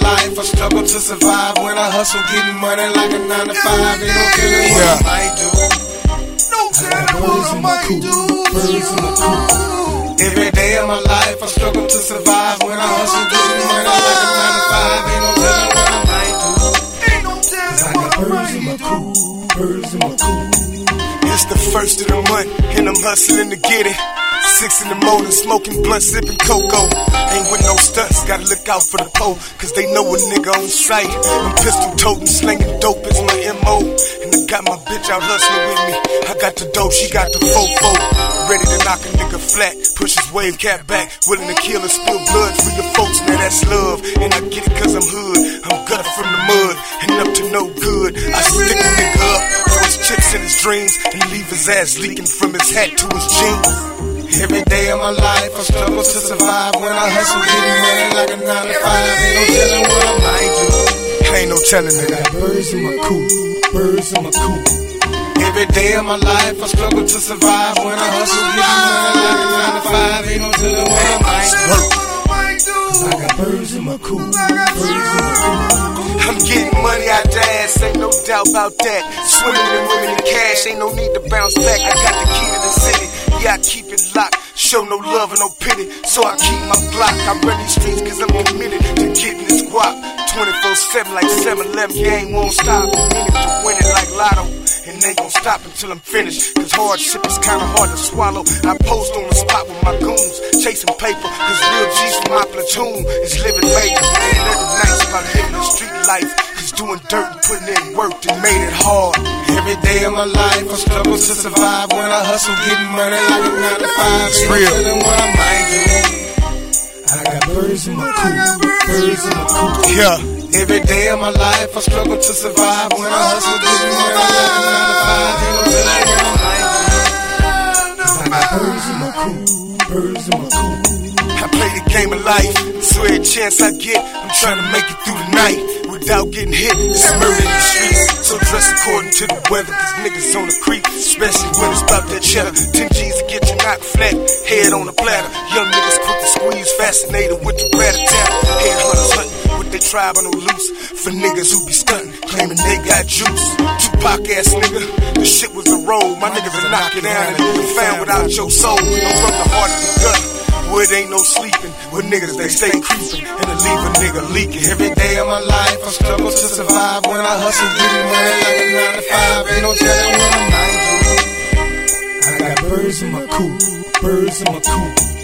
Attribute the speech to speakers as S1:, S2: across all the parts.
S1: I struggle to survive. When I hustle, getting money like a 9 to 5. Ain't no telling what I might do.
S2: No telling what I might do.
S1: Every day of my life, I struggle to survive. When I hustle, getting money like a 9 to 5. Ain't no telling what I might do.
S2: Ain't no telling what I might do.
S3: Birds in my cool. It's the first of the month, and I'm hustling to get it. Six in the morning, smoking blunt, sipping cocoa. Ain't with no stunts, gotta look out for the pole, cause they know a nigga on sight. I'm pistol toting, slinging dope is my MO. And I got my bitch out hustling with me. I got the dope, she got the fofo. Ready to knock a nigga flat, push his wave cap back, willing to kill and spill blood for your folks, now that's love. And I get it cause I'm hood, I'm gutter from the mud, and up to no good. I stick a nigga up for his chips and his dreams, and leave his ass leaking from his hat to his jeans.
S1: Every day of my life, I struggle to survive. When I hustle, getting money like a 9 to 5. Ain't no telling what I might do.
S3: Ain't no telling nigga.
S4: Birds in my coop, birds in my coop.
S1: Every day of my life, I struggle to survive. When I hustle, getting money like a 9 to 5. Ain't no telling what I might do.
S4: I got birds in my coop, birds in my coop.
S3: I'm getting money out the ass, ain't no doubt about that. Swimming in women and cash, ain't no need to bounce back. I got the key to the city, yeah, I keep. Show no love and no pity, so I keep my block. I run these streets cause I'm committed to getting this guap. 24 7 like 7 Eleven, game won't stop. Meaning to win it like Lotto. And they gon' stop until I'm finished. Cause hardship is kinda hard to swallow. I post on the spot with my goons, chasing paper. Cause real G's from my platoon is living major. Ain't nothing nice about living the street life. Cause doing dirt and putting in work that made it hard.
S1: Every day of my life, I struggle to survive. When I hustle, getting money like a 9 to 5. It's
S3: real.
S1: What I might do.
S4: I got birds in my coop, birds in my coop.
S3: Yeah.
S1: Every day of my life, I struggle to survive. When I hustle, getting money like a 9 to 5. Ain't no telling what I might do.
S4: I got birds in my coop, birds in my coop.
S3: I play the game of life. Every chance I get, I'm trying to make it through the night without getting hit. It's murder in the streets. So dress according to the weather, cause niggas on the creep. Especially when it's about that cheddar. 10 G's to get you knocked flat, head on the platter. Young niggas quick to squeeze, fascinated with the rat attack. Headhunters hunting their tribe on the loose. For niggas who be stunting, claiming they got juice. Tupac ass nigga, the shit was the road. My niggas will knock you down and you found without your soul. I'm from the heart of the gut. Where it ain't no sleeping, with niggas they stay creeping and they leave a nigga leaking.
S1: Every day of my life, I struggle to survive. When I hustle, getting money like a 9 to 5. Ain't no telling what I might do.
S4: I got birds in my coop, birds in my coop.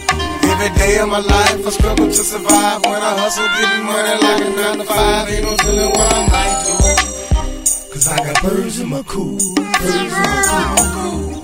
S1: Every day of my life, I struggle to survive. When I hustle, getting money like a 9 to 5. Ain't no telling what I might do.
S4: Cause I got birds in my coop, birds in my coop.